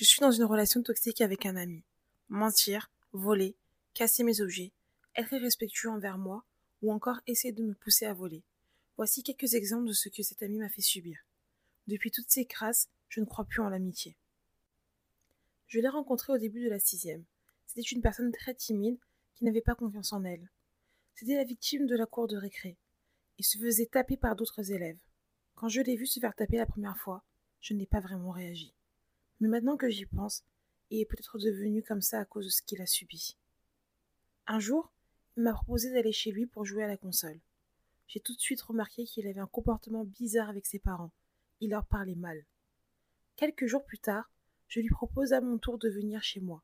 Je suis dans une relation toxique avec un ami. Mentir, voler, casser mes objets, être irrespectueux envers moi, ou encore essayer de me pousser à voler. Voici quelques exemples de ce que cet ami m'a fait subir. Depuis toutes ces crasses, je ne crois plus en l'amitié. Je l'ai rencontré au début de la sixième. C'était une personne très timide qui n'avait pas confiance en elle. C'était la victime de la cour de récré. Il se faisait taper par d'autres élèves. Quand je l'ai vu se faire taper la première fois, je n'ai pas vraiment réagi. Mais maintenant que j'y pense, il est peut-être devenu comme ça à cause de ce qu'il a subi. Un jour, il m'a proposé d'aller chez lui pour jouer à la console. J'ai tout de suite remarqué qu'il avait un comportement bizarre avec ses parents. Il leur parlait mal. Quelques jours plus tard, je lui propose à mon tour de venir chez moi.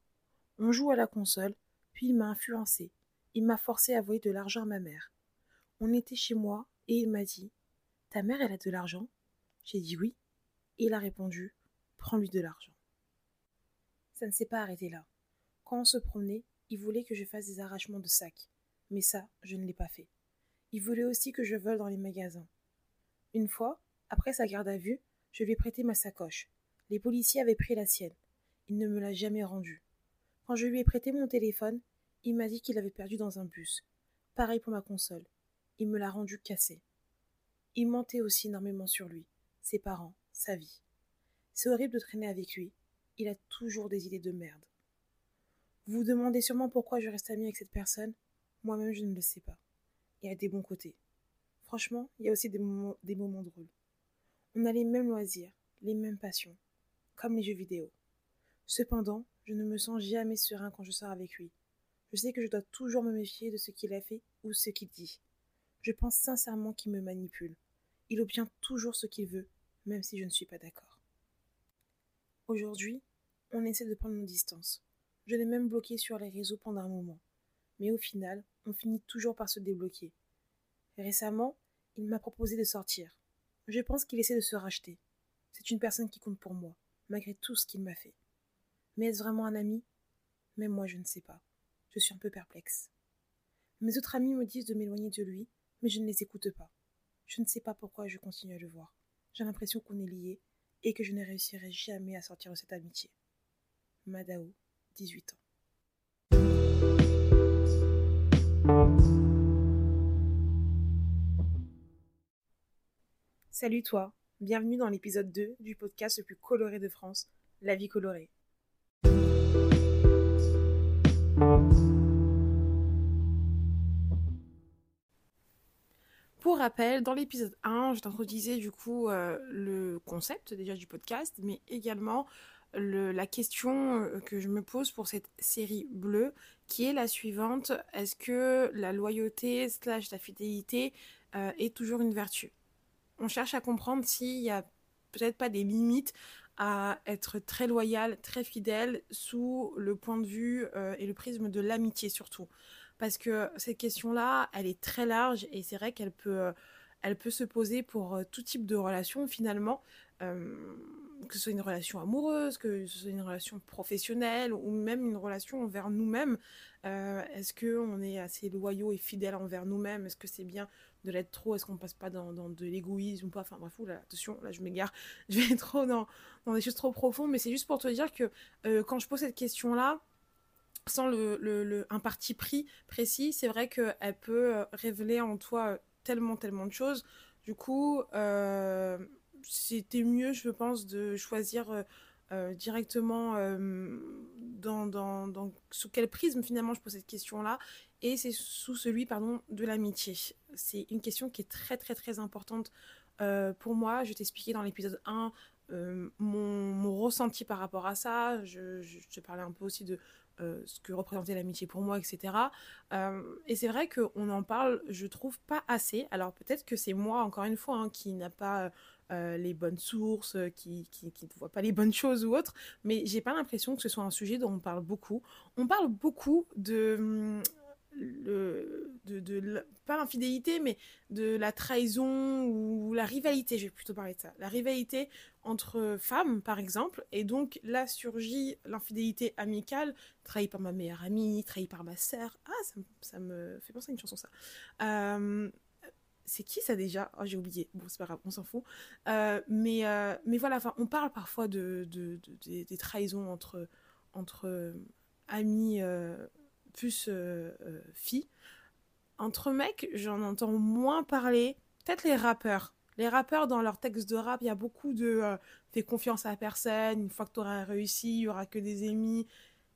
On joue à la console, puis il m'a influencé. Il m'a forcé à voyer de l'argent à ma mère. On était chez moi et il m'a dit Ta mère, elle a de l'argent? J'ai dit oui. Il a répondu Prends-lui de l'argent. Ça ne s'est pas arrêté là. Quand on se promenait, il voulait que je fasse des arrachements de sacs. Mais ça, je ne l'ai pas fait. Il voulait aussi que je vole dans les magasins. Une fois, après sa garde à vue, je lui ai prêté ma sacoche. Les policiers avaient pris la sienne. Il ne me l'a jamais rendue. Quand je lui ai prêté mon téléphone, il m'a dit qu'il avait perdu dans un bus. Pareil pour ma console. Il me l'a rendu cassé. Il mentait aussi énormément sur lui, ses parents, sa vie. C'est horrible de traîner avec lui. Il a toujours des idées de merde. Vous vous demandez sûrement pourquoi je reste amie avec cette personne. Moi-même, je ne le sais pas. Il y a des bons côtés. Franchement, il y a aussi des moments, des moments drôles. On a les mêmes loisirs, les mêmes passions, comme les jeux vidéo. Cependant, je ne me sens jamais serein quand je sors avec lui. Je sais que je dois toujours me méfier de ce qu'il a fait ou ce qu'il dit. Je pense sincèrement qu'il me manipule. Il obtient toujours ce qu'il veut, même si je ne suis pas d'accord. Aujourd'hui, on essaie de prendre nos distances. Je l'ai même bloqué sur les réseaux pendant un moment. Mais au final, on finit toujours par se débloquer. Récemment, il m'a proposé de sortir. Je pense qu'il essaie de se racheter. C'est une personne qui compte pour moi, malgré tout ce qu'il m'a fait. Mais est-ce vraiment un ami? Même moi, je ne sais pas. Je suis un peu perplexe. Mes autres amis me disent de m'éloigner de lui, mais je ne les écoute pas. Je ne sais pas pourquoi je continue à le voir. J'ai l'impression qu'on est liés et que je ne réussirai jamais à sortir de cette amitié. Madao, 18 ans. Salut toi, bienvenue dans l'épisode 2 du podcast le plus coloré de France, La vie colorée. Pour rappel, dans l'épisode 1, je t'introduisais du coup euh, le concept déjà du podcast, mais également la question euh, que je me pose pour cette série bleue, qui est la suivante. Est-ce que la loyauté slash la fidélité euh, est toujours une vertu? On cherche à comprendre s'il y a peut-être pas des limites à être très loyal, très fidèle sous le point de vue et le prisme de l'amitié surtout parce que cette question-là, elle est très large et c'est vrai qu'elle peut, euh, elle peut se poser pour euh, tout type de relation finalement, euh, que ce soit une relation amoureuse, que ce soit une relation professionnelle ou même une relation envers nous-mêmes. Est-ce qu'on est assez loyaux et fidèles envers nous-mêmes? Est-ce que c'est bien de l'être trop? Est-ce qu'on passe pas dans, de l'égoïsme ou pas? Enfin bref, là, attention, là je m'égare, je vais trop dans des choses trop profondes, mais c'est juste pour te dire que quand je pose cette question-là, sans le, un parti pris précis, c'est vrai qu'elle peut euh, révéler en toi euh, tellement, tellement de choses. Du coup, euh, c'était mieux, je pense, de choisir directement dans, dans, sous quel prisme finalement je pose cette question-là. Et c'est sous celui, pardon, de l'amitié. C'est une question qui est très, très, très importante pour moi. Je vais t'expliquer dans l'épisode 1 mon, ressenti par rapport à ça. Je, je, je, parlais un peu aussi de euh, ce que représentait l'amitié pour moi, etc. Euh, et c'est vrai qu'on en parle, je trouve, pas assez. Alors peut-être que c'est moi, encore une fois, hein, qui n'a pas euh, les bonnes sources, qui, qui, qui, ne voit pas les bonnes choses ou autres, mais j'ai pas l'impression que ce soit un sujet dont on parle beaucoup. On parle beaucoup de hum, le, de, pas l'infidélité, mais de la trahison ou la rivalité, je vais plutôt parler de ça. La rivalité entre femmes, par exemple, et donc là surgit l'infidélité amicale, trahie par ma meilleure amie, trahie par ma sœur. Ah, ça, ça, me fait penser à une chanson, ça. Euh, c'est qui ça déjà? Oh, J'ai oublié. Bon, c'est pas grave, on s'en fout. Euh, mais, mais voilà, on parle parfois de, de, des trahisons entre, entre amis plus filles. Entre mecs, j'en entends moins parler. Peut-être les rappeurs. Les rappeurs, dans leurs textes de rap, il y a beaucoup de fais confiance à personne, une fois que tu auras réussi, il y aura que des ennemis,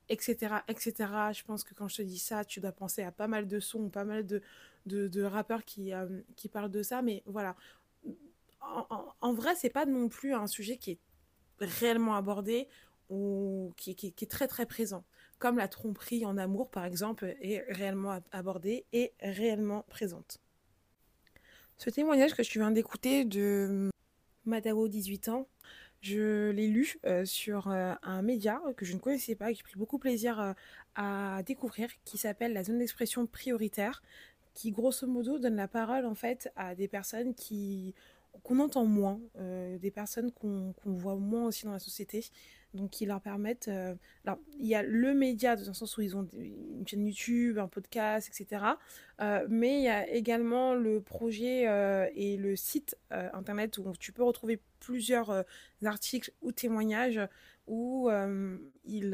etc., etc. Je pense que quand je te dis ça, tu dois penser à pas mal de sons, pas mal de, de, rappeurs qui, euh, qui parlent de ça. Mais voilà, en, en, vrai, c'est pas non plus un sujet qui est réellement abordé ou qui, qui, est très très présent. Comme la tromperie en amour, par exemple, est réellement abordée et réellement présente. Ce témoignage que tu viens d'écouter de Madao, 18 ans, je l'ai lu euh, sur euh, un média que je ne connaissais pas, que j'ai pris beaucoup plaisir euh, à découvrir, qui s'appelle la zone d'expression prioritaire, qui grosso modo donne la parole en fait à des personnes qui qu'on entend moins, des personnes qu'on voit moins aussi dans la société, donc qui leur permettent. Euh, alors, il y a le média, dans le sens où ils ont une chaîne YouTube, un podcast, etc. Euh, mais il y a également le projet euh, et le site internet où tu peux retrouver plusieurs articles ou témoignages où ils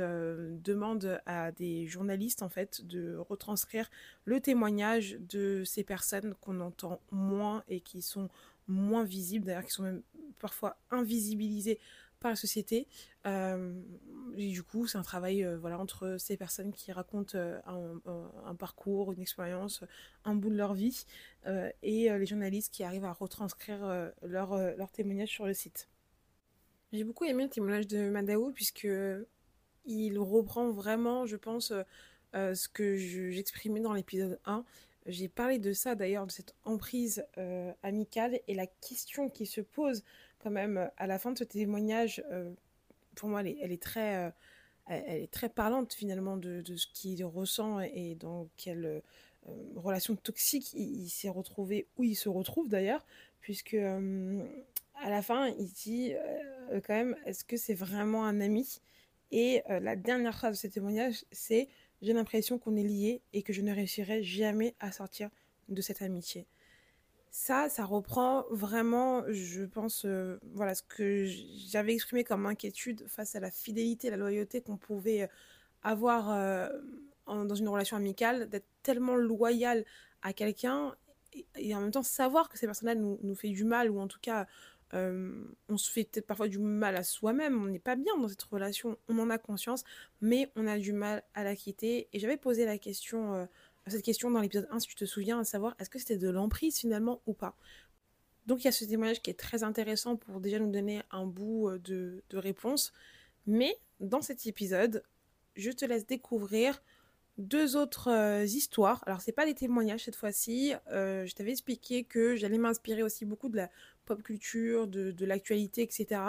demandent à des journalistes en fait de retranscrire le témoignage de ces personnes qu'on entend moins et qui sont moins visibles, d'ailleurs qui sont même parfois invisibilisées par la société. Euh, et du coup, c'est un travail euh, voilà, entre ces personnes qui racontent euh, un, parcours, une expérience, un bout de leur vie, et les journalistes qui arrivent à retranscrire leur, leur témoignage sur le site. J'ai beaucoup aimé le témoignage de Madao, puisque il reprend vraiment, je pense, ce que j'exprimais dans l'épisode 1. J'ai parlé de ça d'ailleurs, de cette emprise amicale, et la question qui se pose quand même, euh, à la fin de ce témoignage, euh, pour moi, elle est, très, euh, elle est très parlante finalement de, ce qu'il ressent et dans quelle relation toxique il, s'est retrouvé, où il se retrouve d'ailleurs, puisque à la fin, il dit quand même, est-ce que c'est vraiment un ami? Et la dernière phrase de ce témoignage, c'est j'ai l'impression qu'on est liés et que je ne réussirai jamais à sortir de cette amitié. Ça, ça reprend vraiment, je pense, euh, voilà, ce que j'avais exprimé comme inquiétude face à la fidélité, la loyauté qu'on pouvait euh, avoir euh, dans une relation amicale, d'être tellement loyal à quelqu'un et, en même temps savoir que ces personnes-là nous, nous fait du mal ou en tout cas on se fait peut-être parfois du mal à soi-même, on n'est pas bien dans cette relation, on en a conscience, mais on a du mal à la quitter. Et j'avais posé la question cette question dans l'épisode 1, si tu te souviens, à savoir est-ce que c'était de l'emprise finalement ou pas? Donc il y a ce témoignage qui est très intéressant pour déjà nous donner un bout euh, de, réponse. Mais dans cet épisode, je te laisse découvrir deux autres euh, histoires. Alors, c'est pas des témoignages cette fois-ci. Euh, je t'avais expliqué que j'allais m'inspirer aussi beaucoup de la pop culture, de, l'actualité, etc.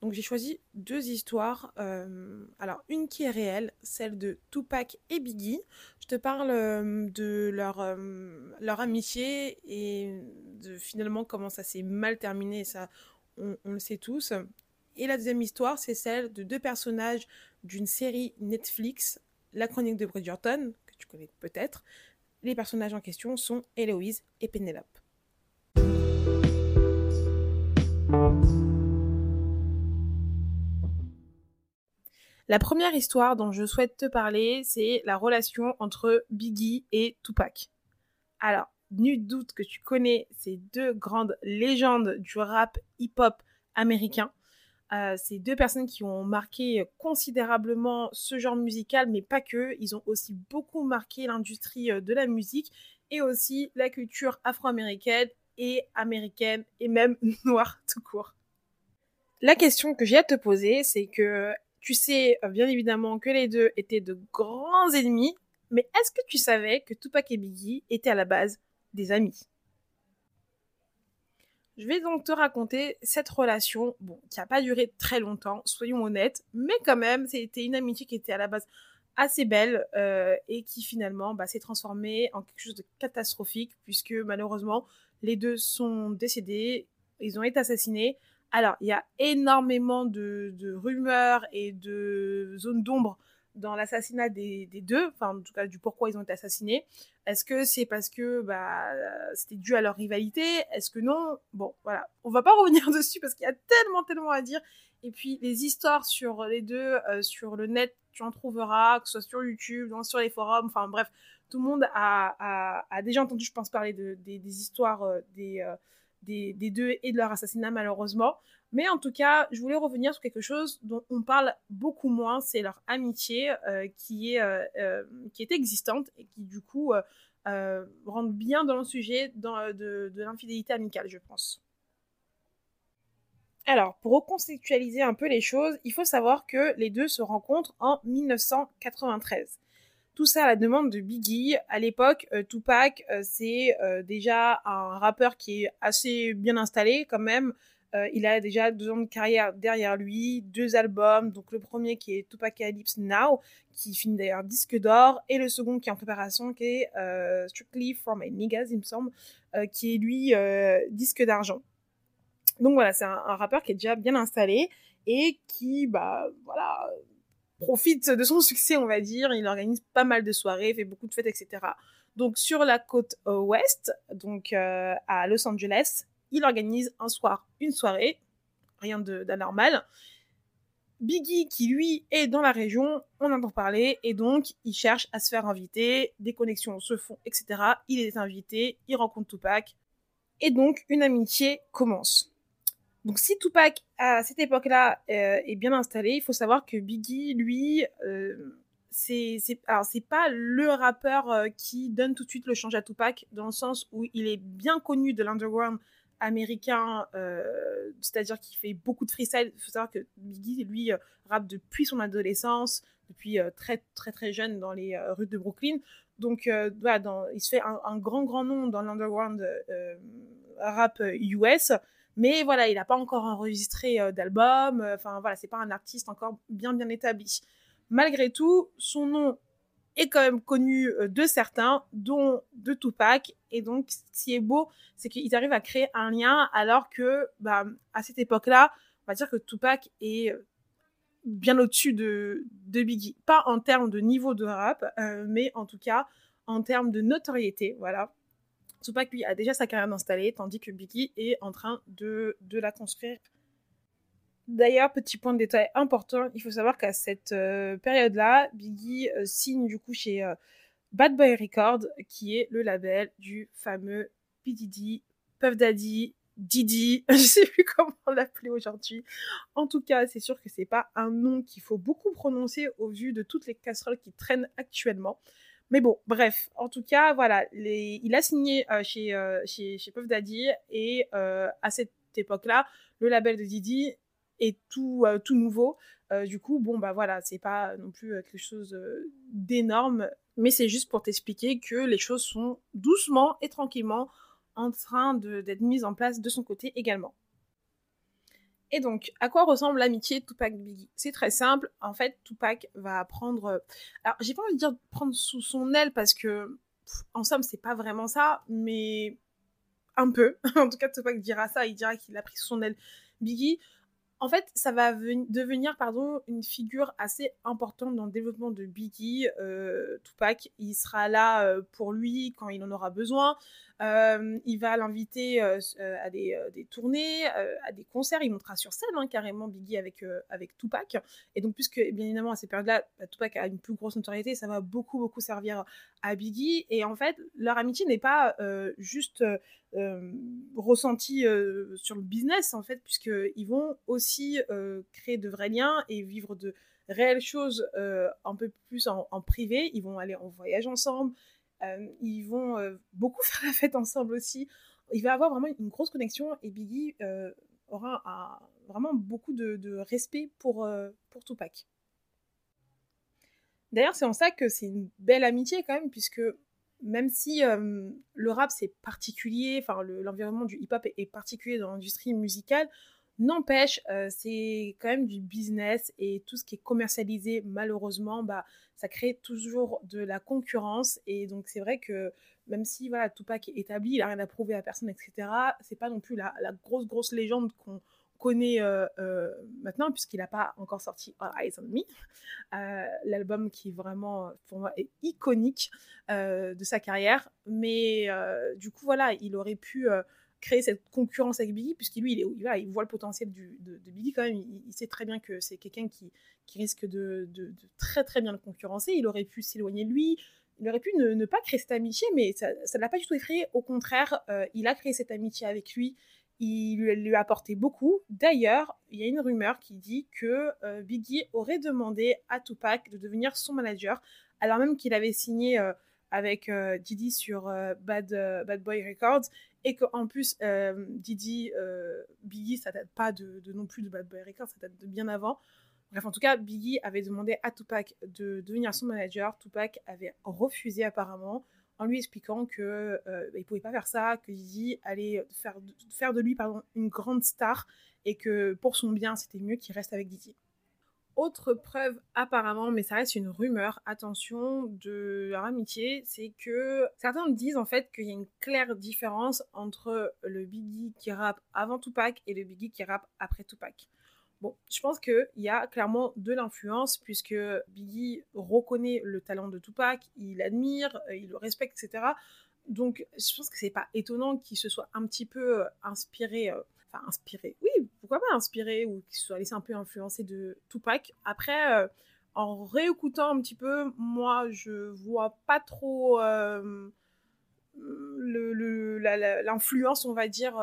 Donc, j'ai choisi deux histoires. Euh, alors, une qui est réelle, celle de Tupac et Biggie. Je te parle de leur, leur amitié et de finalement comment ça s'est mal terminé. Ça, on, on le sait tous. Et la deuxième histoire, c'est celle de deux personnages d'une série Netflix la chronique de Bridgerton, que tu connais peut-être. Les personnages en question sont Héloïse et Pénélope. La première histoire dont je souhaite te parler, c'est la relation entre Biggie et Tupac. Alors, nul doute que tu connais ces deux grandes légendes du rap hip-hop américain. Euh, c'est deux personnes qui ont marqué considérablement ce genre musical, mais pas que. Ils ont aussi beaucoup marqué l'industrie euh, de la musique et aussi la culture afro-américaine et américaine et même noire tout court. La question que j'ai à te poser, c'est que tu sais euh, bien évidemment que les deux étaient de grands ennemis, mais est-ce que tu savais que Tupac et Biggie étaient à la base des amis? Je vais donc te raconter cette relation, qui n'a pas duré très longtemps, soyons honnêtes, mais quand même, c'était une amitié qui était à la base assez belle euh, et qui finalement bah, s'est transformée en quelque chose de catastrophique puisque malheureusement les deux sont décédés, ils ont été assassinés. Alors il y a énormément de, rumeurs et de zones d'ombre dans l'assassinat des, deux, enfin en tout cas du pourquoi ils ont été assassinés. Est-ce que c'est parce que bah, c'était dû à leur rivalité? Est-ce que non? Bon, voilà, on va pas revenir dessus parce qu'il y a tellement, tellement à dire. Et puis les histoires sur les deux, euh, sur le net, tu en trouveras, que ce soit sur YouTube, sur les forums, enfin bref, tout le monde a, déjà entendu, je pense, parler de, des, histoires euh, euh, des, deux et de leur assassinat malheureusement. Mais en tout cas, je voulais revenir sur quelque chose dont on parle beaucoup moins, c'est leur amitié euh, qui, est, qui est existante et qui du coup rentre bien dans le sujet de, de l'infidélité amicale, je pense. Alors, pour reconstitualiser un peu les choses, il faut savoir que les deux se rencontrent en 1993. Tout ça à la demande de Biggie. À l'époque, euh, Tupac, euh, c'est euh, déjà un rappeur qui est assez bien installé quand même. il a déjà deux ans de carrière derrière lui, deux albums. Donc le premier qui est Tupac Calypse Now, qui finit d'ailleurs disque d'or, et le second qui est en préparation, qui est Strictly for My Niggas, il me semble, qui est lui disque d'argent. Donc voilà, c'est un, un, rappeur qui est déjà bien installé et qui, bah voilà, profite de son succès, on va dire. Il organise pas mal de soirées, fait beaucoup de fêtes, etc. Donc sur la côte euh, ouest, donc euh, à Los Angeles, il organise un soir, une soirée, rien d'anormal. Biggie, qui lui est dans la région, on entend parler, et donc il cherche à se faire inviter, des connexions se font, etc. Il est invité, il rencontre Tupac, et donc une amitié commence. Donc si Tupac à cette époque-là euh, est bien installé, il faut savoir que Biggie, lui, euh, c'est alors c'est pas le rappeur euh, qui donne tout de suite le change à Tupac dans le sens où il est bien connu de l'underground américain, c'est-à-dire qu'il fait beaucoup de freestyle. Il faut savoir que Biggie, lui, rappe depuis son adolescence, depuis très très très jeune dans les rues de Brooklyn. Donc voilà, il se fait un, un grand grand nom dans l'underground rap US. Mais voilà, il n'a pas encore enregistré euh, d'album. Euh, enfin voilà, c'est pas un artiste encore bien bien établi. Malgré tout, son nom est quand même connu euh, de certains, dont de Tupac. Et donc, ce qui est beau, c'est qu'ils arrivent à créer un lien, alors que, bah, à cette époque-là, on va dire que Tupac est bien au-dessus de, de Biggie. Pas en termes de niveau de rap, mais en tout cas en termes de notoriété, voilà. Tupac, lui, a déjà sa carrière installée, tandis que Biggie est en train de, de la construire. D'ailleurs, petit point de détail important, il faut savoir qu'à cette euh, période-là, Biggie euh, signe du coup chez euh, Bad Boy Records, qui est le label du fameux P. Diddy, Puff Daddy, Didi, je sais plus comment l'appeler aujourd'hui. En tout cas, c'est sûr que c'est pas un nom qu'il faut beaucoup prononcer au vu de toutes les casseroles qui traînent actuellement. Mais bon, bref, en tout cas, voilà, il a signé euh, chez, euh, chez, chez Puff Daddy et euh, à cette époque-là, le label de Didi est tout, tout nouveau. du coup, bon, bah voilà, c'est pas non plus quelque chose d'énorme, mais c'est juste pour t'expliquer que les choses sont doucement et tranquillement en train d'être mises en place de son côté également. Et donc, à quoi ressemble l'amitié Tupac-Biggie C'est très simple. En fait, Tupac va prendre. Euh, alors, j'ai pas envie de dire prendre sous son aile parce que, en somme, c'est pas vraiment ça, mais un peu. en tout cas, Tupac dira ça. Il dira qu'il a pris sous son aile Biggie. En fait, ça va devenir pardon, une figure assez importante dans le développement de Biggie. Euh, Tupac, il sera là euh, pour lui quand il en aura besoin. Euh, il va l'inviter euh, euh, à des, tournées, à des concerts. Il montera sur scène hein, carrément Biggie avec, avec Tupac. Et donc, puisque bien évidemment à ces périodes-là, bah, Tupac a une plus grosse notoriété, ça va beaucoup, beaucoup servir à Biggie. Et en fait, leur amitié n'est pas juste ressentie sur le business, en fait, puisqu'ils vont aussi créer de vrais liens et vivre de réelles choses un peu plus en, en, privé. Ils vont aller en voyage ensemble, ils vont euh, beaucoup faire la fête ensemble aussi. Il va avoir vraiment une grosse connexion et Biggie euh, aura vraiment beaucoup de, respect pour, pour Tupac. D'ailleurs, c'est en ça que c'est une belle amitié quand même, puisque même si le rap c'est particulier, enfin l'environnement du hip-hop est, particulier dans l'industrie musicale, N'empêche, euh, c'est quand même du business et tout ce qui est commercialisé, malheureusement, bah, ça crée toujours de la concurrence. Et donc, c'est vrai que même si voilà, Tupac est établi, il n'a rien à prouver à personne, etc., c'est pas non plus la, grosse, grosse légende connaît maintenant, puisqu'il n'a pas encore sorti Eyes on Me, l'album qui vraiment, pour moi, est iconique de sa carrière. Mais du coup, voilà, il aurait pu créer cette concurrence avec Biggie, puisqu'il lui, il, voit le potentiel du, de, Biggie quand même. Il, sait très bien que c'est quelqu'un qui, qui, risque de, de, très très bien le concurrencer. Il aurait pu s'éloigner de lui. Il aurait pu ne, pas créer cette amitié, mais ça ne l'a pas du tout effrayé. Au contraire, euh, il a créé cette amitié avec lui. Il lui, a apporté beaucoup. D'ailleurs, il y a une rumeur qui dit que euh, Biggie aurait demandé à Tupac de devenir son manager, alors même qu'il avait signé euh, avec Didi sur Bad, Bad Boy Records et qu'en plus Didi, Biggie, ça date pas de, non plus de Bad Boy Records, ça date de bien avant. Bref, en tout cas, Biggie avait demandé à Tupac de devenir son manager. Tupac avait refusé apparemment en lui expliquant que euh, il pouvait pas faire ça, que Didi allait faire, faire de lui pardon, une grande star et que pour son bien, c'était mieux qu'il reste avec Didi. Autre preuve apparemment, mais ça reste une rumeur, attention, de leur amitié, c'est que certains disent en fait qu'il y a une claire différence entre le Biggie qui rappe avant Tupac et le Biggie qui rappe après Tupac. Bon, je pense qu'il y a clairement de l'influence puisque Biggie reconnaît le talent de Tupac, il l'admire, euh, il le respecte, etc. Donc, je pense que c'est pas étonnant qu'il se soit un petit peu euh, inspiré, euh, enfin inspiré, oui, pas inspiré ou qu'il se soit laissé un peu influencer de Tupac. Après, en réécoutant un petit peu, moi, je vois pas trop l'influence, on va dire,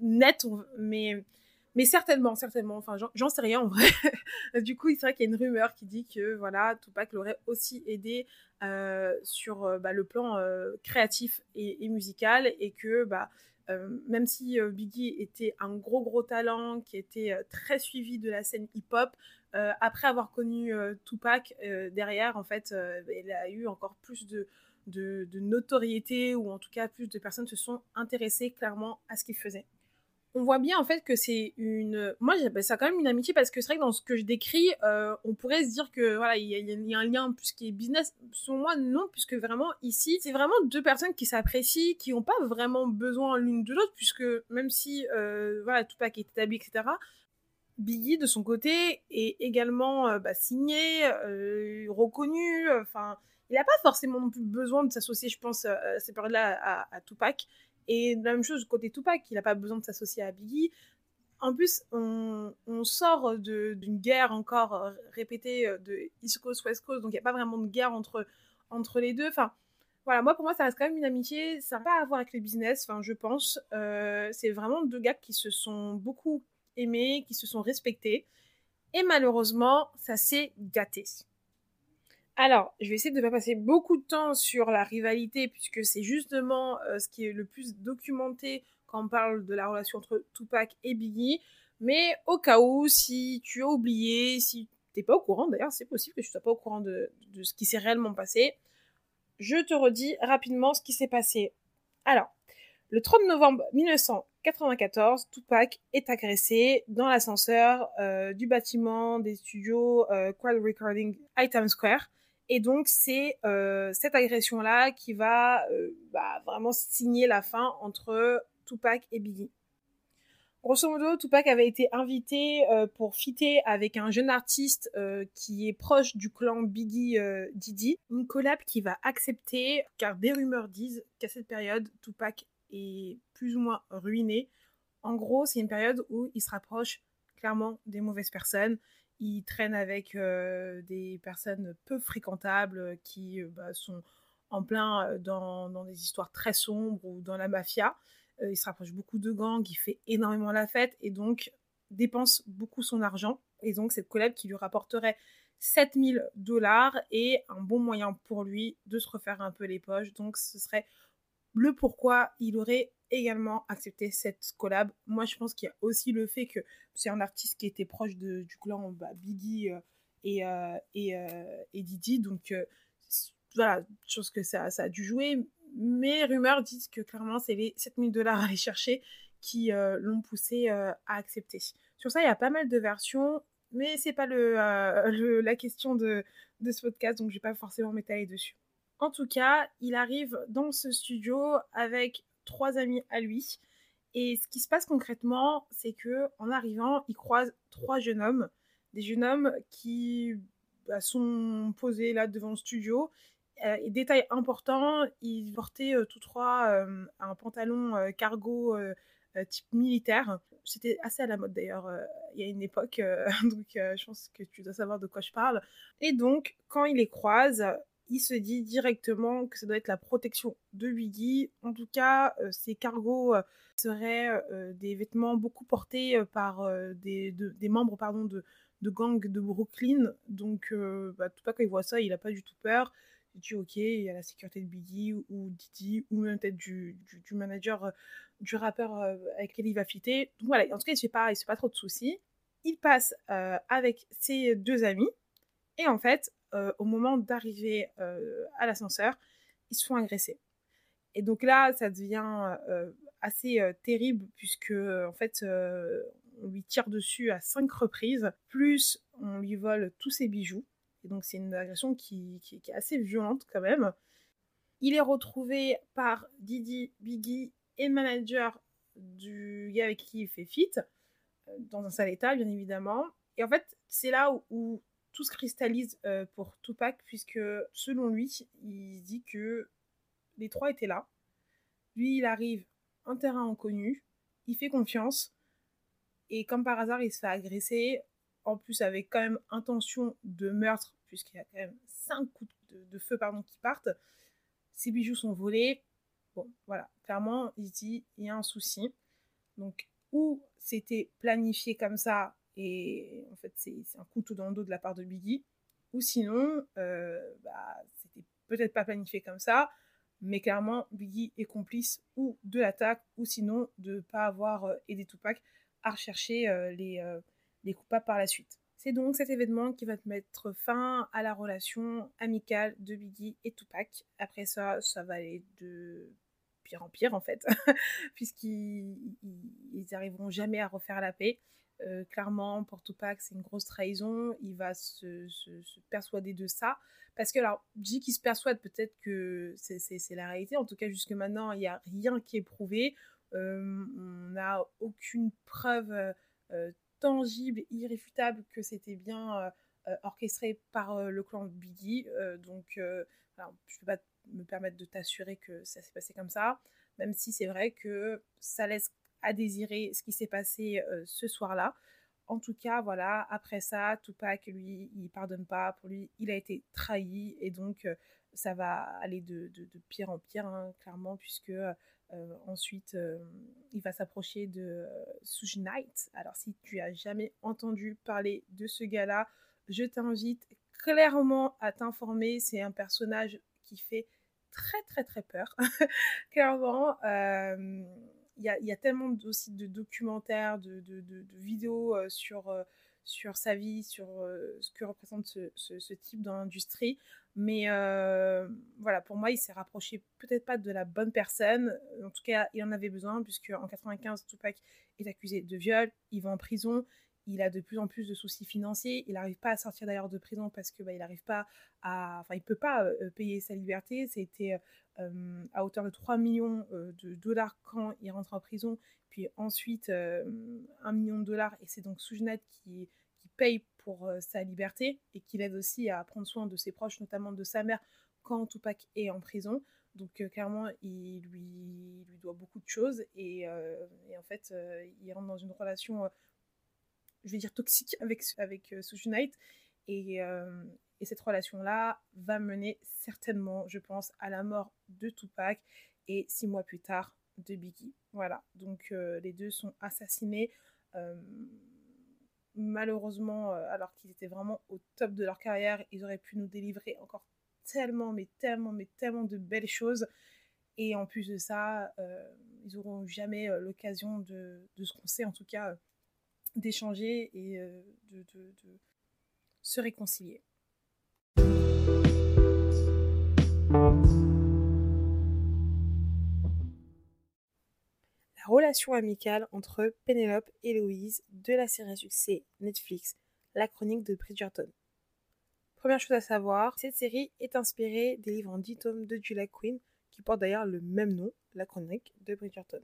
nette, mais mais certainement, certainement. Enfin, j'en sais rien en vrai. du coup, c'est vrai qu'il y a une rumeur qui dit que voilà, Tupac l'aurait aussi aidé euh, sur euh, bah, le plan euh, créatif et, musical et que bah, même si Biggie était un gros gros talent, qui était très suivi de la scène hip-hop, après avoir connu Tupac derrière, en fait, il a eu encore plus de notoriété ou en tout cas plus de personnes se sont intéressées clairement à ce qu'il faisait on voit bien en fait que c'est une. Moi, j'appelle ça quand même une amitié parce que c'est vrai que dans ce que je décris, euh, on pourrait se dire que voilà, il y, a un lien plus qui est business. Selon moi, non, puisque vraiment ici, c'est vraiment deux personnes qui s'apprécient, qui n'ont pas vraiment besoin l'une de l'autre, puisque même si euh, voilà, Tupac est établi, etc. Biggie de son côté est également euh, bah, signé, euh, reconnu. Enfin, il n'a pas forcément non plus besoin de s'associer, je pense, à ces périodes-là à Tupac. Et la même chose côté Tupac, il n'a pas besoin de s'associer à Biggie. En plus, on, sort d'une guerre encore répétée euh, de East Coast, West Coast, donc il n'y a pas vraiment de guerre entre, entre les deux. Enfin, voilà, moi pour moi, ça reste quand même une amitié. Ça n'a pas à voir avec le business, enfin, je pense. Euh, c'est vraiment deux gars qui se sont beaucoup aimés, qui se sont respectés. Et malheureusement, ça s'est gâté. Alors, je vais essayer de ne pas passer beaucoup de temps sur la rivalité, puisque c'est justement euh, ce qui est le plus documenté quand on parle de la relation entre Tupac et Biggie. Mais au cas où, si tu as oublié, si tu n'es pas au courant, d'ailleurs, c'est possible que tu ne sois pas au courant de, de ce qui s'est réellement passé, je te redis rapidement ce qui s'est passé. Alors, le 30 novembre 1994, Tupac est agressé dans l'ascenseur euh, du bâtiment des studios euh, Quad Recording Item Square. Et donc, c'est euh, cette agression-là qui va euh, bah, vraiment signer la fin entre Tupac et Biggie. Grosso modo, Tupac avait été invité euh, pour fitter avec un jeune artiste qui est proche du clan Biggie Didi. Une collab qui va accepter, car des rumeurs disent qu'à cette période, Tupac est plus ou moins ruiné. En gros, c'est une période où il se rapproche clairement des mauvaises personnes il traîne avec euh, des personnes peu fréquentables euh, qui euh, bah, sont en plein dans, des histoires très sombres ou dans la mafia. il se rapproche beaucoup de gangs, il fait énormément la fête et donc dépense beaucoup son argent. Et donc cette collab qui lui rapporterait 7000 dollars est un bon moyen pour lui de se refaire un peu les poches. Donc ce serait le pourquoi il aurait également accepté cette collab. Moi, je pense qu'il y a aussi le fait que c'est un artiste qui était proche de, du clan bah, Biggie euh, et, euh, et, euh, et, Didi. Donc, voilà, je pense que ça, ça, a dû jouer. Mais rumeurs disent que clairement, c'est les 7000 dollars à aller chercher qui l'ont poussé à accepter. Sur ça, il y a pas mal de versions, mais c'est pas le, la question de, de ce podcast, donc je vais pas forcément m'étaler dessus. En tout cas, il arrive dans ce studio avec trois amis à lui Et ce qui se passe concrètement, c'est que en arrivant, il croise trois jeunes hommes, des jeunes hommes qui bah, sont posés là devant le studio. Euh, et détail important, ils portaient euh, tous trois euh, un pantalon cargo type militaire. C'était assez à la mode d'ailleurs il y a une époque, donc je pense que tu dois savoir de quoi je parle. Et donc, quand il les croise, il se dit directement que ça doit être la protection de Biggie. En tout cas, ces cargos seraient des vêtements beaucoup portés par des, membres pardon, de, gangs de Brooklyn. Donc, bah, tout pas quand il voit ça, il n'a pas du tout peur. Il dit ok, il y a la sécurité de Biggie ou Didi ou même peut-être du, manager, du rappeur avec lequel il va fitter. Donc voilà, en tout cas, il ne fait fait pas trop de soucis. Il passe avec ses deux amis et en fait, au moment d'arriver à l'ascenseur, ils se font agresser. Et donc là, ça devient assez terrible puisque en fait, on lui tire dessus à cinq reprises, plus on lui vole tous ses bijoux. Et donc c'est une agression qui, qui, est assez violente quand même. Il est retrouvé par Didi, Biggie et le manager du gars avec qui il fait fit, dans un sale état bien évidemment. Et en fait, c'est là où tout se cristallise euh, pour Tupac, puisque selon lui, il dit que les trois étaient là. Lui, il arrive un terrain inconnu, il fait confiance, et comme par hasard, il se fait agresser, en plus avec quand même intention de meurtre, puisqu'il y a quand même cinq coups de, feu pardon, qui partent. Ses bijoux sont volés. Bon, voilà, clairement, il dit, il y a un souci. Donc, ou c'était planifié comme ça et en fait, c'est un couteau dans le dos de la part de Biggie. Ou sinon, euh, bah, c'était peut-être pas planifié comme ça, mais clairement, Biggie est complice ou de l'attaque, ou sinon de ne pas avoir euh, aidé Tupac à rechercher euh, les, les coupables par la suite. C'est donc cet événement qui va mettre fin à la relation amicale de Biggie et Tupac. Après ça, ça va aller de pire en pire en fait, puisqu'ils n'arriveront jamais à refaire la paix. Euh, clairement, pour Tupac, c'est une grosse trahison. Il va se, persuader de ça. Parce que, alors, dis qu'il se persuade, peut-être que c'est la réalité. En tout cas, jusque maintenant, il n'y a rien qui est prouvé. Euh, on n'a aucune preuve euh, tangible, irréfutable que c'était bien orchestré par le clan Biggie. donc, je ne peux pas me permettre de t'assurer que ça s'est passé comme ça. Même si c'est vrai que ça laisse à désirer ce qui s'est passé euh, ce soir-là. En tout cas, voilà, après ça, Tupac, lui, il pardonne pas. Pour lui, il a été trahi et donc euh, ça va aller de, pire en pire, hein, clairement, puisque euh, ensuite, il va s'approcher de Suge Knight. Alors, si tu as jamais entendu parler de ce gars-là, je t'invite clairement à t'informer. C'est un personnage qui fait très, très, très peur. clairement il y a, tellement aussi de documentaires, de, vidéos euh, sur, euh, sur sa vie, sur euh, ce que représente ce, type d'industrie. Mais voilà, pour moi, il s'est rapproché peut-être pas de la bonne personne. En tout cas, il en avait besoin, puisque en 95, Tupac est accusé de viol, il va en prison, il a de plus en plus de soucis financiers. Il n'arrive pas à sortir d'ailleurs de prison parce que bah, il n'arrive pas à, enfin, il peut pas euh, payer sa liberté. C'était euh, à hauteur de 3 millions euh, de dollars quand il rentre en prison, puis ensuite 1 million de dollars. Et c'est donc Soujnat qui, qui paye pour sa liberté et qui l'aide aussi à prendre soin de ses proches, notamment de sa mère quand Tupac est en prison. Donc clairement, il lui, lui doit beaucoup de choses et, et en fait, il rentre dans une relation je vais dire toxique avec, avec euh, Knight. Et, euh, et cette relation-là va mener certainement, je pense, à la mort de Tupac et six mois plus tard de Biggie. Voilà, donc euh, les deux sont assassinés. malheureusement, alors qu'ils étaient vraiment au top de leur carrière, ils auraient pu nous délivrer encore tellement, mais tellement, mais tellement de belles choses. Et en plus de ça, ils n'auront jamais l'occasion de, de, ce qu'on sait, en tout cas, d'échanger et euh, de, se réconcilier. La relation amicale entre Penelope et Louise de la série à succès Netflix, La chronique de Bridgerton. Première chose à savoir, cette série est inspirée des livres en 10 tomes de Julia Quinn, qui portent d'ailleurs le même nom, La chronique de Bridgerton.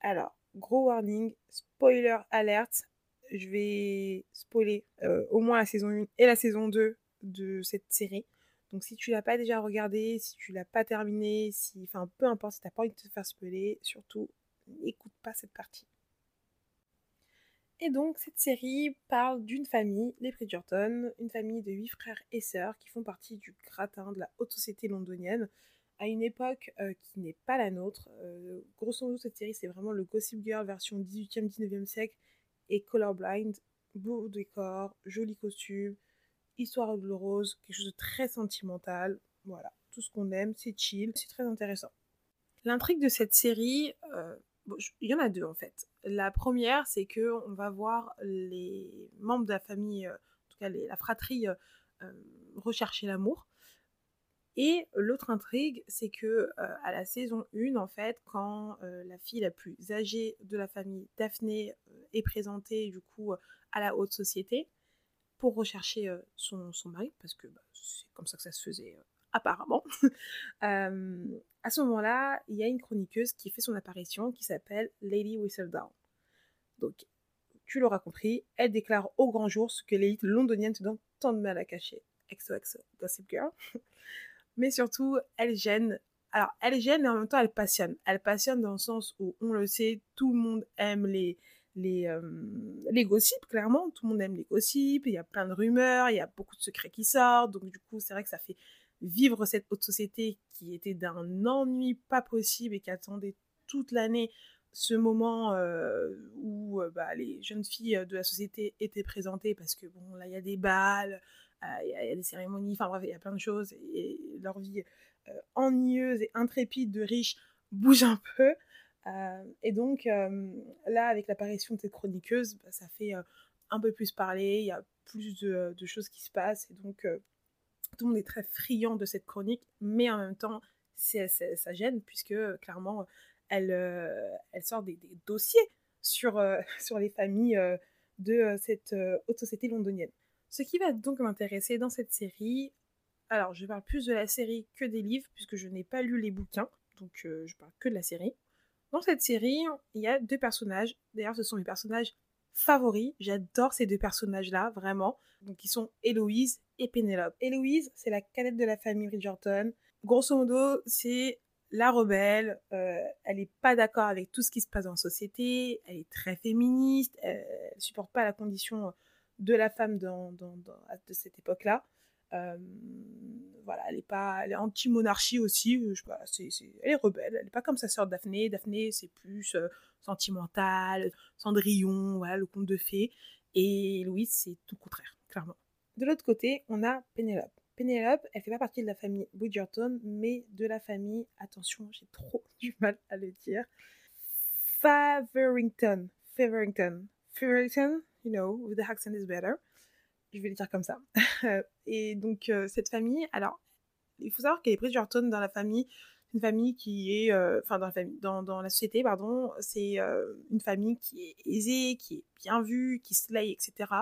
Alors, gros warning, spoiler alert, je vais spoiler euh, au moins la saison 1 et la saison 2 de cette série. Donc si tu l'as pas déjà regardé, si tu l'as pas terminé, si, enfin peu importe, si t'as pas envie de te faire spoiler, surtout n'écoute pas cette partie. Et donc cette série parle d'une famille, les Bridgerton, une famille de huit frères et sœurs qui font partie du gratin de la haute société londonienne à une époque euh, qui n'est pas la nôtre. Euh, grosso modo cette série c'est vraiment le Gossip Girl version 18e 19e siècle et colorblind, beau décor, joli costume, histoire de rose, quelque chose de très sentimental. Voilà, tout ce qu'on aime, c'est chill, c'est très intéressant. L'intrigue de cette série, euh, il y en a deux en fait. La première, c'est que on va voir les membres de la famille, euh, en tout cas la fratrie, euh, rechercher l'amour. Et l'autre intrigue, c'est que à la saison 1, en fait, quand la fille la plus âgée de la famille, Daphné, est présentée du coup à la haute société pour rechercher son, son, mari, parce que bah, c'est comme ça que ça se faisait apparemment. à ce moment-là, il y a une chroniqueuse qui fait son apparition qui s'appelle Lady Whistledown. Donc, tu l'auras compris, elle déclare au grand jour ce que l'élite londonienne se donne tant de mal à cacher. XOXO Gossip Girl. mais surtout, elle gêne. Alors, elle gêne, mais en même temps, elle passionne. Elle passionne dans le sens où, on le sait, tout le monde aime les, les, euh, les gossips, clairement. Tout le monde aime les gossips. Il y a plein de rumeurs, il y a beaucoup de secrets qui sortent. Donc, du coup, c'est vrai que ça fait vivre cette haute société qui était d'un ennui pas possible et qui attendait toute l'année ce moment euh, où euh, bah, les jeunes filles de la société étaient présentées parce que bon là il y a des balles il y, a des cérémonies, enfin bref, il y a plein de choses, et, leur vie euh, ennuyeuse et intrépide de riches bouge un peu. Euh, et donc, euh, là, avec l'apparition de cette chroniqueuse, bah, ça fait un peu plus parler, il y a plus de, choses qui se passent, et donc tout le monde est très friand de cette chronique, mais en même temps, ça gêne, puisque clairement, elle, sort des, dossiers sur les familles de cette haute société londonienne. Ce qui va donc m'intéresser dans cette série, alors je parle plus de la série que des livres, puisque je n'ai pas lu les bouquins, donc euh, je parle que de la série. Dans cette série, il y a deux personnages, d'ailleurs ce sont mes personnages favoris, j'adore ces deux personnages-là, vraiment. Donc ils sont Héloïse et Pénélope. Héloïse, c'est la cadette de la famille Bridgerton. Grosso modo, c'est la rebelle, euh, elle n'est pas d'accord avec tout ce qui se passe dans la société, elle est très féministe, elle, ne supporte pas la condition de la femme dans, dans, de cette époque-là. Euh, voilà, elle est pas, anti-monarchie aussi. Je sais elle est rebelle. Elle est pas comme sa sœur Daphné. Daphné, c'est plus euh, sentimental, Cendrillon, voilà, le conte de fées. Et Louise, c'est tout le contraire, clairement. De l'autre côté, on a Pénélope. Pénélope, elle fait pas partie de la famille Bridgerton, mais de la famille, attention, j'ai trop du mal à le dire, Faverington. Faverington. Faverington, you know, with the accent is better. Je vais le dire comme ça. et donc, euh, cette famille, alors, il faut savoir qu'elle est Bridgerton dans la famille, une famille qui est, euh, enfin, dans la société, pardon, c'est euh, une famille qui est aisée, qui est bien vue, qui slay, etc.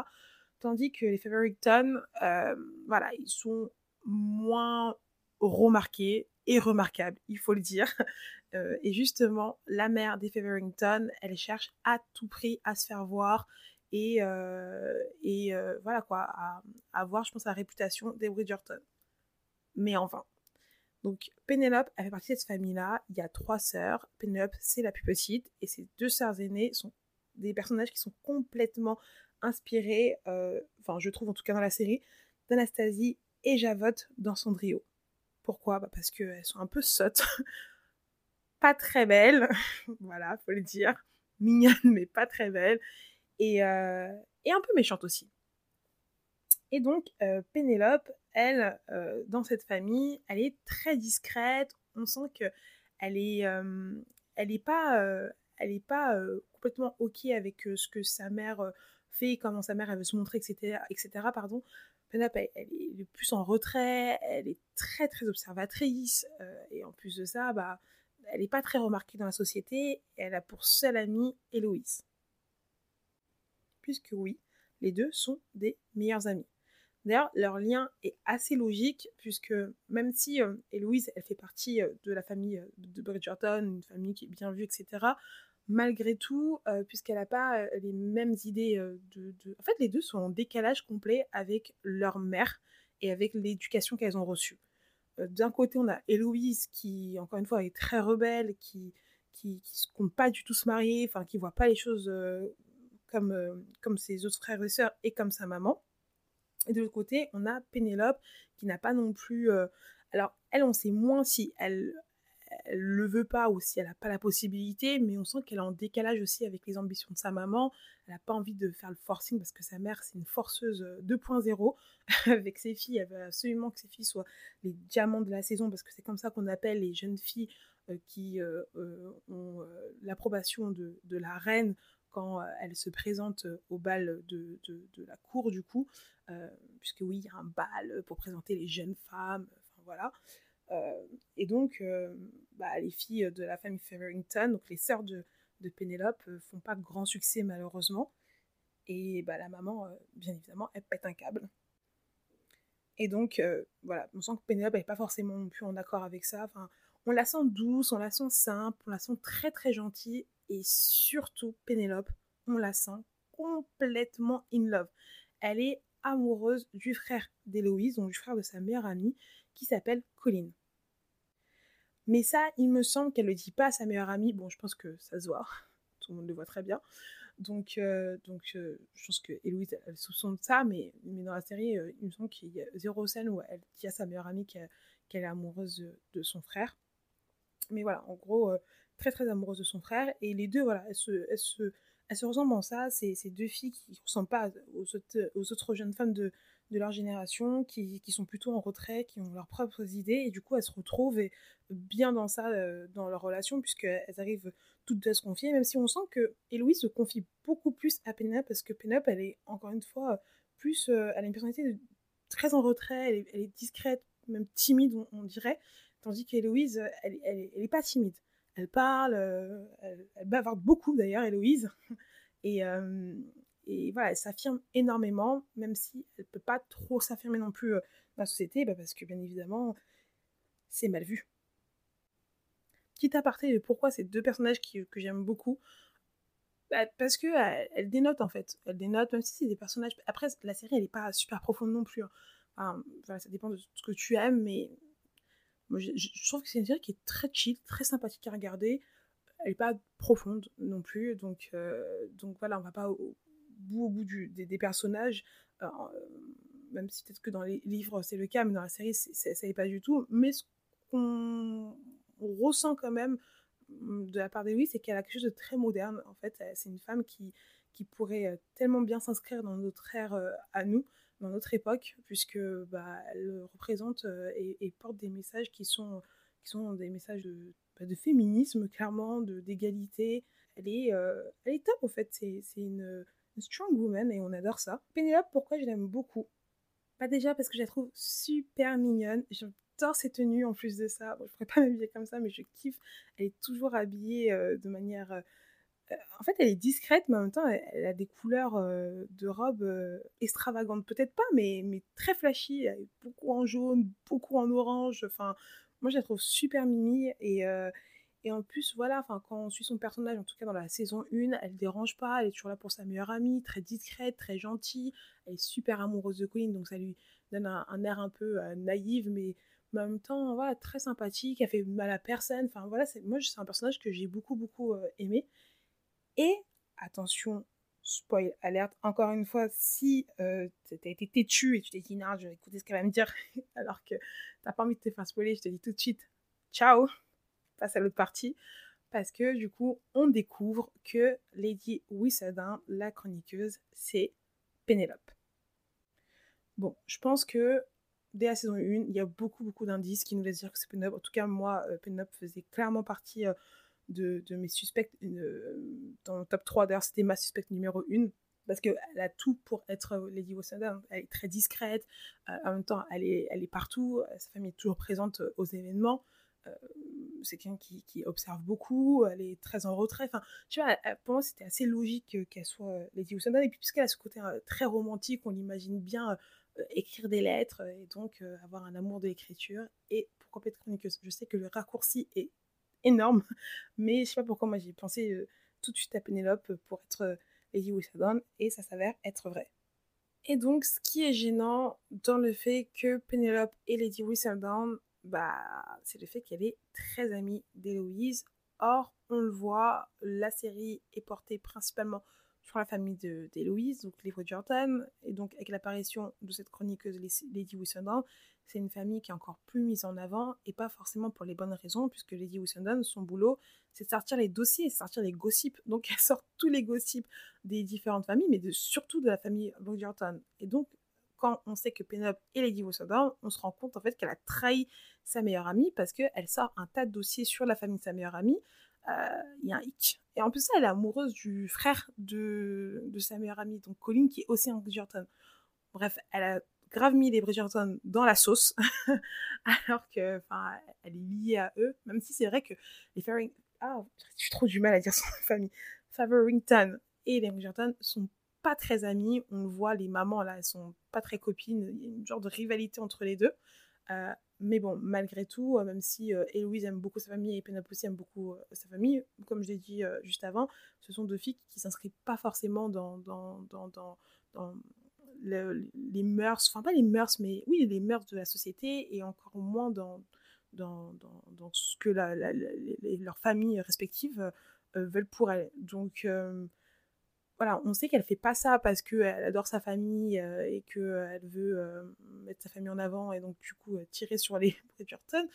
Tandis que les Faverington, voilà, ils sont moins remarqués et remarquables, il faut le dire. et justement, la mère des Faverington, elle cherche à tout prix à se faire voir et, euh, euh, voilà quoi, à, avoir, je pense, la réputation des Bridgerton. Mais enfin. Donc, Penelope, elle fait partie de cette famille-là. Il y a trois sœurs. Penelope, c'est la plus petite. Et ses deux sœurs aînées sont des personnages qui sont complètement inspirés, euh, enfin, je trouve en tout cas dans la série, d'Anastasie et Javotte dans Cendrillon. Pourquoi? Bah Parce qu'elles sont un peu sottes, pas très belles, voilà, faut le dire, mignonnes mais pas très belles, euh, et, un peu méchante aussi. Et donc, euh, Pénélope, elle, euh, dans cette famille, elle est très discrète. On sent que elle est, elle est pas, elle est pas complètement ok avec ce que sa mère fait, comment sa mère elle veut se montrer, etc., etc. Pardon. Pénélope, elle, est plus en retrait, elle est très très observatrice, et en plus de ça, bah, elle n'est pas très remarquée dans la société. elle a pour seule amie Héloïse puisque oui, les deux sont des meilleurs amis. D'ailleurs, leur lien est assez logique, puisque même si euh, Héloïse, elle fait partie euh, de la famille euh, de Bridgerton, une famille qui est bien vue, etc., malgré tout, puisqu'elle n'a pas les mêmes idées de, En fait, les deux sont en décalage complet avec leur mère et avec l'éducation qu'elles ont reçue. D'un côté, on a Héloïse qui, encore une fois, est très rebelle, qui qui, ne compte pas du tout se marier, enfin qui voit pas les choses comme, comme ses autres frères et sœurs et comme sa maman. Et de l'autre côté, on a Pénélope qui n'a pas non plus. alors, elle, on sait moins si elle, elle le veut pas ou si elle n'a pas la possibilité, mais on sent qu'elle est en décalage aussi avec les ambitions de sa maman. Elle n'a pas envie de faire le forcing parce que sa mère, c'est une forceuse 2.0 avec ses filles. Elle veut absolument que ses filles soient les diamants de la saison parce que c'est comme ça qu'on appelle les jeunes filles euh, qui euh, euh, ont l'approbation de, de, la reine quand elle se présente au bal de, de, la cour du coup, puisque oui, il y a un bal pour présenter les jeunes femmes, enfin voilà. Euh, et donc, euh, bah, les filles de la famille Featherington, donc les sœurs de, de Pénélope, euh, font pas grand succès malheureusement. Et bah, la maman, bien évidemment, elle pète un câble. Et donc, voilà, on sent que Pénélope n'est pas forcément plus en accord avec ça. On la sent douce, on la sent simple, on la sent très très gentille. Et surtout, Pénélope, on la sent complètement in love. Elle est amoureuse du frère d'Héloïse, donc du frère de sa meilleure amie, qui s'appelle Colin. Mais ça, il me semble qu'elle ne le dit pas à sa meilleure amie. Bon, je pense que ça se voit. Tout le monde le voit très bien. Donc, euh, donc euh, je pense que Héloïse, elle soupçonne ça, mais, mais dans la série, euh, il me semble qu'il y a zéro scène où elle dit à sa meilleure amie qu'elle est amoureuse de, son frère. Mais voilà, en gros, très très amoureuse de son frère. Et les deux, voilà, elles se, elles se, elles se ressemblent en ça. C'est ces deux filles qui ne ressemblent pas aux autres, aux autres jeunes femmes de, de leur génération qui, qui, sont plutôt en retrait, qui ont leurs propres idées, et du coup elles se retrouvent bien dans ça, euh, dans leur relation, puisqu'elles arrivent toutes à se confier, même si on sent que Héloïse se confie beaucoup plus à Penelope, parce que Penelope, elle est encore une fois plus, euh, elle a une personnalité très en retrait, elle est, discrète, même timide, on, dirait, tandis qu'Héloïse, elle, elle, est pas timide. Elle parle, euh, elle, elle bavarde beaucoup d'ailleurs, Héloïse, et, et voilà, elle s'affirme énormément, même si elle peut pas trop s'affirmer non plus euh, dans la société, bah, parce que bien évidemment, c'est mal vu. Petit aparté de pourquoi ces deux personnages que j'aime beaucoup, bah, parce que euh, elle, dénote en fait. Elle dénote, même si c'est des personnages. Après, la série, elle n'est pas super profonde non plus. Hein. ça dépend de ce que tu aimes, mais je, trouve que c'est une série qui est très chill, très sympathique à regarder. Elle n'est pas profonde non plus, donc, euh, voilà, on va pas bout au bout des, personnages, euh, même si peut-être que dans les livres c'est le cas, mais dans la série ça n'est pas du tout. Mais ce qu'on ressent quand même mm, de la part d'Eloïse, c'est qu'elle a quelque chose de très moderne. En fait, c'est une femme qui, pourrait euh, tellement bien s'inscrire dans notre ère euh, à nous, dans notre époque, puisque bah, elle représente et, porte des messages qui sont, qui sont des messages de, bah, de féminisme, clairement, d'égalité. Elle est, elle est top, en fait. C'est une strong woman et on adore ça. Pénélope, pourquoi je l'aime beaucoup? Pas déjà parce que je la trouve super mignonne. J'adore ses tenues en plus de ça. Bon, je pourrais pas m'habiller comme ça, mais je kiffe. Elle est toujours habillée euh, de manière. Euh, euh, en fait, elle est discrète, mais en même temps, elle, a des couleurs de robe extravagantes. Peut-être pas, mais, mais très flashy. beaucoup en jaune, beaucoup en orange. Enfin, moi, je la trouve super mimi et et en plus, voilà, quand on suit son personnage, en tout cas dans la saison 1, elle dérange pas, elle est toujours là pour sa meilleure amie, très discrète, très gentille, elle est super amoureuse de Queen, donc ça lui donne un, air un peu euh, naïf, mais, en même temps, voilà, très sympathique, elle fait mal à personne, enfin voilà, moi c'est un personnage que j'ai beaucoup, beaucoup euh, aimé. Et, attention, spoil alerte, encore une fois, si euh, tu as été têtu et tu t'es dit, non, je vais écouter ce qu'elle va me dire, alors que t'as pas envie de te faire spoiler, je te dis tout de suite, ciao à l'autre partie, parce que du coup, on découvre que Lady Whistledown, la chroniqueuse, c'est Pénélope. Bon, je pense que dès la saison 1, il y a beaucoup, beaucoup d'indices qui nous laissent dire que c'est Pénélope. En tout cas, moi, euh, Pénélope faisait clairement partie euh, de, mes suspects euh, dans le top 3. D'ailleurs, c'était ma suspecte numéro 1 parce qu'elle a tout pour être Lady Whistledown. Elle est très discrète, en même temps, elle est, elle est partout, sa famille est toujours présente aux événements. Euh, c'est quelqu'un qui, qui, observe beaucoup, elle est très en retrait. Enfin, tu vois, pour moi, c'était assez logique qu'elle soit euh, Lady Whistledown. Et puis, puisqu'elle a ce côté euh, très romantique, on l'imagine bien écrire des lettres et donc avoir un amour de l'écriture. Et pourquoi pas être chroniqueuse Je sais que le raccourci est énorme, mais je sais pas pourquoi moi j'ai pensé tout de suite à Pénélope pour être Lady Whistledown, et ça s'avère être vrai. Et donc, ce qui est gênant dans le fait que Pénélope et Lady Whistledown, bah, c'est le fait qu'elle est très amie d'Héloïse. Or, on le voit, la série est portée principalement sur la famille d'Héloïse, donc les Bridgerton, et donc avec l'apparition de cette chroniqueuse Lady Whistledown, c'est une famille qui est encore plus mise en avant, et pas forcément pour les bonnes raisons, puisque Lady Whistledown, son boulot, c'est de sortir les dossiers, sortir les gossips. Donc elle sort tous les gossips des différentes familles, mais surtout de la famille Bridgerton. Et donc, quand on sait que Penelope est Lady Whistledown, on se rend compte en fait qu'elle a trahi sa meilleure amie, parce qu'elle sort un tas de dossiers sur la famille de sa meilleure amie, il y a un hic. Et en plus, elle est amoureuse du frère de, de sa meilleure amie, donc Colin, qui est aussi un Bridgerton. Bref, elle a grave mis les Bridgerton dans la sauce, alors que, elle est liée à eux, même si c'est vrai que les Faring... Ah, j'ai trop du mal à dire son famille. Faverington et les Bridgerton sont pas très amis. On le voit, les mamans, là, elles sont pas très copines. Il y a une genre de rivalité entre les deux. Euh, mais bon, malgré tout, euh, même si euh, Héloïse aime beaucoup sa famille et Penelope aussi aime beaucoup sa famille, comme je l'ai dit juste avant, ce sont deux filles qui ne s'inscrivent pas forcément dans, dans, dans, dans les mœurs, enfin pas les mœurs, mais oui, les mœurs de la société et encore moins dans, dans, dans, ce que la, leurs familles respectives veulent pour elles. Donc, voilà, on sait qu'elle fait pas ça parce qu'elle adore sa famille euh, et qu'elle veut sa famille en avant et donc du coup euh, tirer sur les Bridgerton,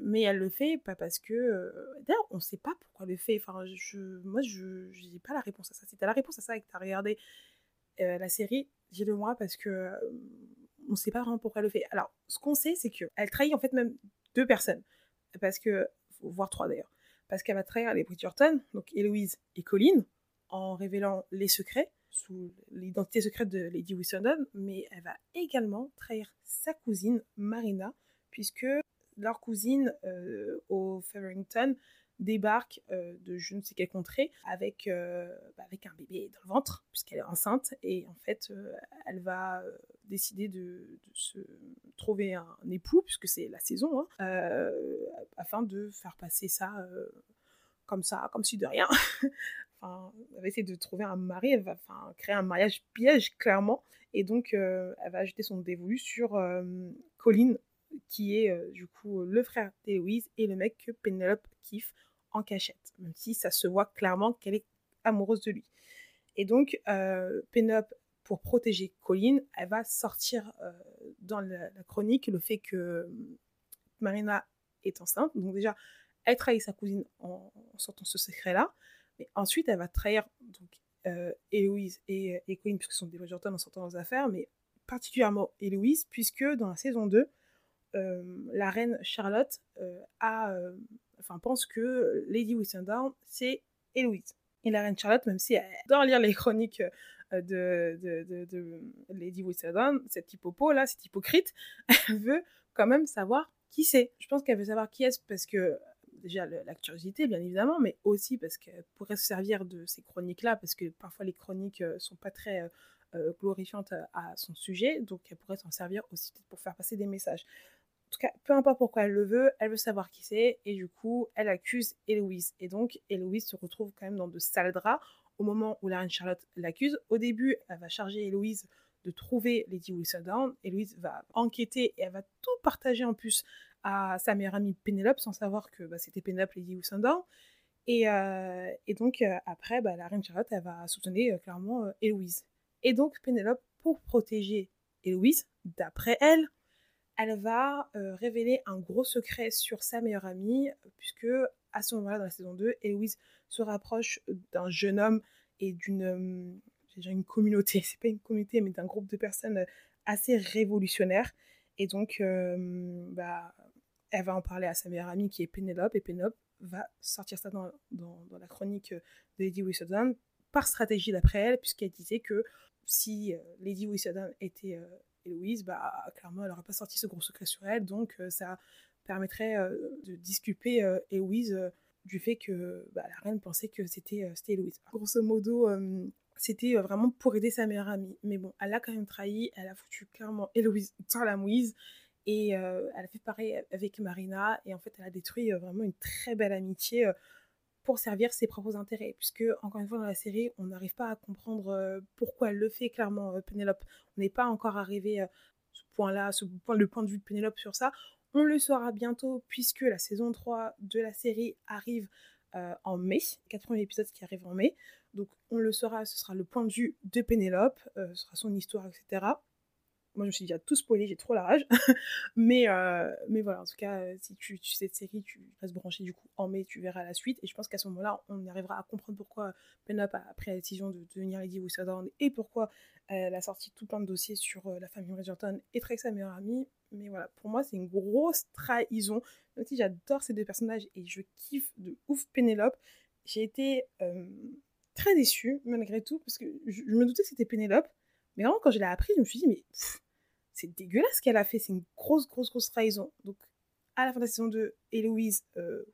mais elle le fait pas parce que. D'ailleurs, on sait pas pourquoi elle le fait. Enfin, je, moi, je n'ai pas la réponse à ça. Si t'as la réponse à ça et que t'as regardé la série, dis-le moi parce que on sait pas vraiment pourquoi elle le fait. Alors, ce qu'on sait, c'est qu'elle trahit en fait même deux personnes. Parce que, voire trois d'ailleurs. Parce qu'elle va trahir les Bridgerton, donc Héloïse et Colline en révélant les secrets sous l'identité secrète de Lady Whistledown, mais elle va également trahir sa cousine Marina, puisque leur cousine euh, au Featherington débarque euh, de je ne sais quelle contrée avec, euh, bah, avec un bébé dans le ventre, puisqu'elle est enceinte, et en fait, elle va décider de, se trouver un, époux, puisque c'est la saison, hein, afin de faire passer ça comme ça, comme si de rien, elle va essayer de trouver un mari, elle va créer un mariage piège, clairement. Et donc, euh, elle va ajouter son dévolu sur euh, Colin, qui est euh, du coup le frère d'Héloïse et le mec que Penelope kiffe en cachette, même si ça se voit clairement qu'elle est amoureuse de lui. Et donc, Penelope, pour protéger Colin, elle va sortir dans la, chronique le fait que Marina est enceinte. Donc déjà, elle trahit sa cousine en sortant ce secret-là. Mais ensuite, elle va trahir donc, euh, Héloïse et, et Colin, puisque ce sont des Bridgerton en sortant aux affaires, mais particulièrement Héloïse, puisque dans la saison 2, euh, la reine Charlotte euh, a, euh, enfin, pense que Lady Whistledown, c'est Héloïse. Et la reine Charlotte, même si elle adore lire les chroniques de, Lady Whistledown, cette hippopo là, cette hypocrite, elle veut quand même savoir qui c'est. Je pense qu'elle veut savoir qui est parce que déjà la curiosité, bien évidemment, mais aussi parce qu'elle pourrait se servir de ces chroniques-là, parce que parfois les chroniques euh, sont pas très euh, euh, glorifiantes à, son sujet, donc elle pourrait s'en servir aussi pour faire passer des messages. En tout cas, peu importe pourquoi elle le veut, elle veut savoir qui c'est, et du coup, elle accuse Héloïse. Et donc, Héloïse se retrouve quand même dans de sales draps au moment où la reine Charlotte l'accuse. Au début, elle va charger Héloïse de trouver Lady Whistledown. Héloïse va enquêter et elle va tout partager en plus sa meilleure amie Pénélope sans savoir que bah, c'était Pénélope Lady Whistledown. Et, euh, et donc euh, après, bah, la reine Charlotte, elle va soupçonner euh, clairement Héloïse. Et donc Pénélope, pour protéger Héloïse, d'après elle, elle va révéler un gros secret sur sa meilleure amie, puisque à ce moment-là, dans la saison 2, Héloïse se rapproche d'un jeune homme et d'une une communauté, c'est pas une communauté, mais d'un groupe de personnes assez révolutionnaires. Et donc, bah, elle va en parler à sa meilleure amie qui est Pénélope, et Pénélope va sortir ça dans, la chronique de Lady Whistledown par stratégie d'après elle, puisqu'elle disait que si euh, Lady Whistledown était euh, Héloïse, bah, clairement, elle n'aurait pas sorti ce gros secret sur elle, donc euh, ça permettrait de disculper Héloïse du fait que bah, la reine pensait que c'était Héloïse. Grosso modo, c'était vraiment pour aider sa meilleure amie. Mais bon, elle a quand même trahi, elle a foutu clairement Héloïse dans la mouise. Et euh, elle a fait pareil avec Marina. Et en fait, elle a détruit euh, vraiment une très belle amitié. Euh, pour servir ses propres intérêts, puisque encore une fois dans la série, on n'arrive pas à comprendre pourquoi elle le fait clairement, Pénélope. On n'est pas encore arrivé à ce point-là, ce point, le point de vue de Pénélope sur ça. On le saura bientôt, puisque la saison 3 de la série arrive en mai, 80 épisodes qui arrivent en mai. Donc on le saura, ce sera le point de vue de Pénélope, ce sera son histoire, etc. Moi, je me suis déjà tout spoilé, j'ai trop la rage. mais, euh, mais voilà, en tout cas, euh, si tu, sais cette série, tu restes branché du coup en mai, tu verras la suite. Et je pense qu'à ce moment-là, on arrivera à comprendre pourquoi Penelope a pris la décision de devenir Lady Whistledown et pourquoi elle a sorti tout plein de dossiers sur euh, la famille Bridgerton et très sa meilleure amie. Mais voilà, pour moi, c'est une grosse trahison. Même si j'adore ces deux personnages et je kiffe de ouf Pénélope, j'ai été très déçue malgré tout parce que je, me doutais que c'était Pénélope. Mais vraiment, quand je l'ai appris, je me suis dit, mais c'est dégueulasse ce qu'elle a fait, c'est une grosse, grosse, grosse trahison. Donc, à la fin de la saison 2, Héloïse euh,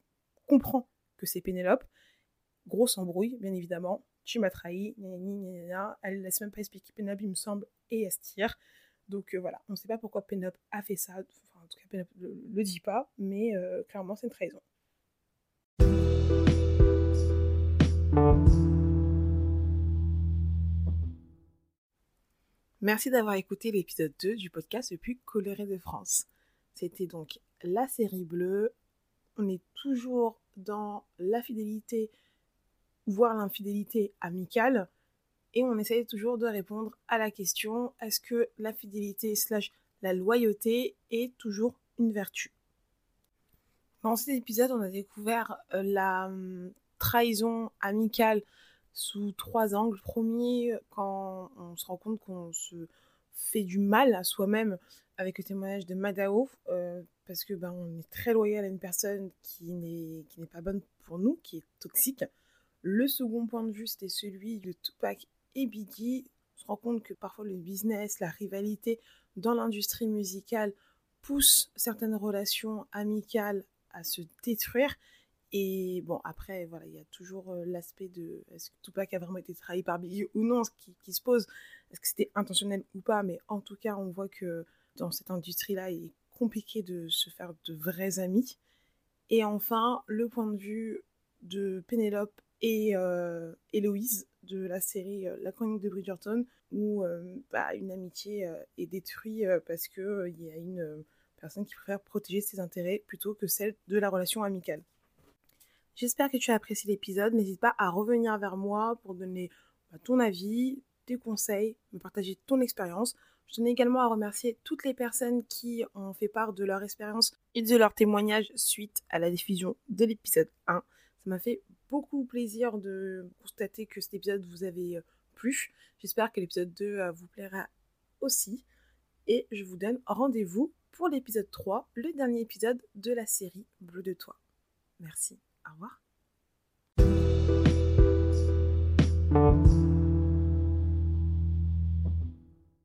comprend que c'est Pénélope. Grosse embrouille, bien évidemment. Tu m'as trahi, gna, Elle laisse même pas expliquer Pénélope, il me semble, et elle se tire. Donc euh, voilà, on ne sait pas pourquoi Pénélope a fait ça. Enfin, en tout cas, Pénélope ne le, dit pas, mais euh, clairement, c'est une trahison. Merci d'avoir écouté l'épisode 2 du podcast le plus coloré de France. C'était donc la série bleue. On est toujours dans la fidélité, voire l'infidélité amicale. Et on essaye toujours de répondre à la question est-ce que la fidélité slash la loyauté est toujours une vertu? Dans cet épisode, on a découvert euh, la hum, trahison amicale sous trois angles. Premier, quand on se rend compte qu'on se fait du mal à soi-même avec le témoignage de Madao, euh, parce que ben, on est très loyal à une personne qui n'est, qui n'est pas bonne pour nous, qui est toxique. Le second point de vue, c'était celui de Tupac et Biggie. On se rend compte que parfois le business, la rivalité dans l'industrie musicale pousse certaines relations amicales à se détruire et bon, après, voilà, il y a toujours l'aspect de est-ce que Tupac a vraiment été trahi par Biggie ou non, ce qui, se pose. Est-ce que c'était intentionnel ou pas? Mais en tout cas, on voit que dans cette industrie-là, il est compliqué de se faire de vrais amis. Et enfin, le point de vue de Pénélope et Héloïse de la série La chronique de Bridgerton, où bah, une amitié est détruite parce qu'il y a une personne qui préfère protéger ses intérêts plutôt que celle de la relation amicale. J'espère que tu as apprécié l'épisode. N'hésite pas à revenir vers moi pour donner bah, ton avis, tes conseils, me partager ton expérience. Je tenais également à remercier toutes les personnes qui ont fait part de leur expérience et de leur témoignage suite à la diffusion de l'épisode 1. Ça m'a fait beaucoup plaisir de constater que cet épisode vous avait euh, plu. J'espère que l'épisode 2 euh, vous plaira aussi. Et je vous donne rendez-vous pour l'épisode 3, le dernier épisode de la série Bleu de toi. Merci. Au revoir.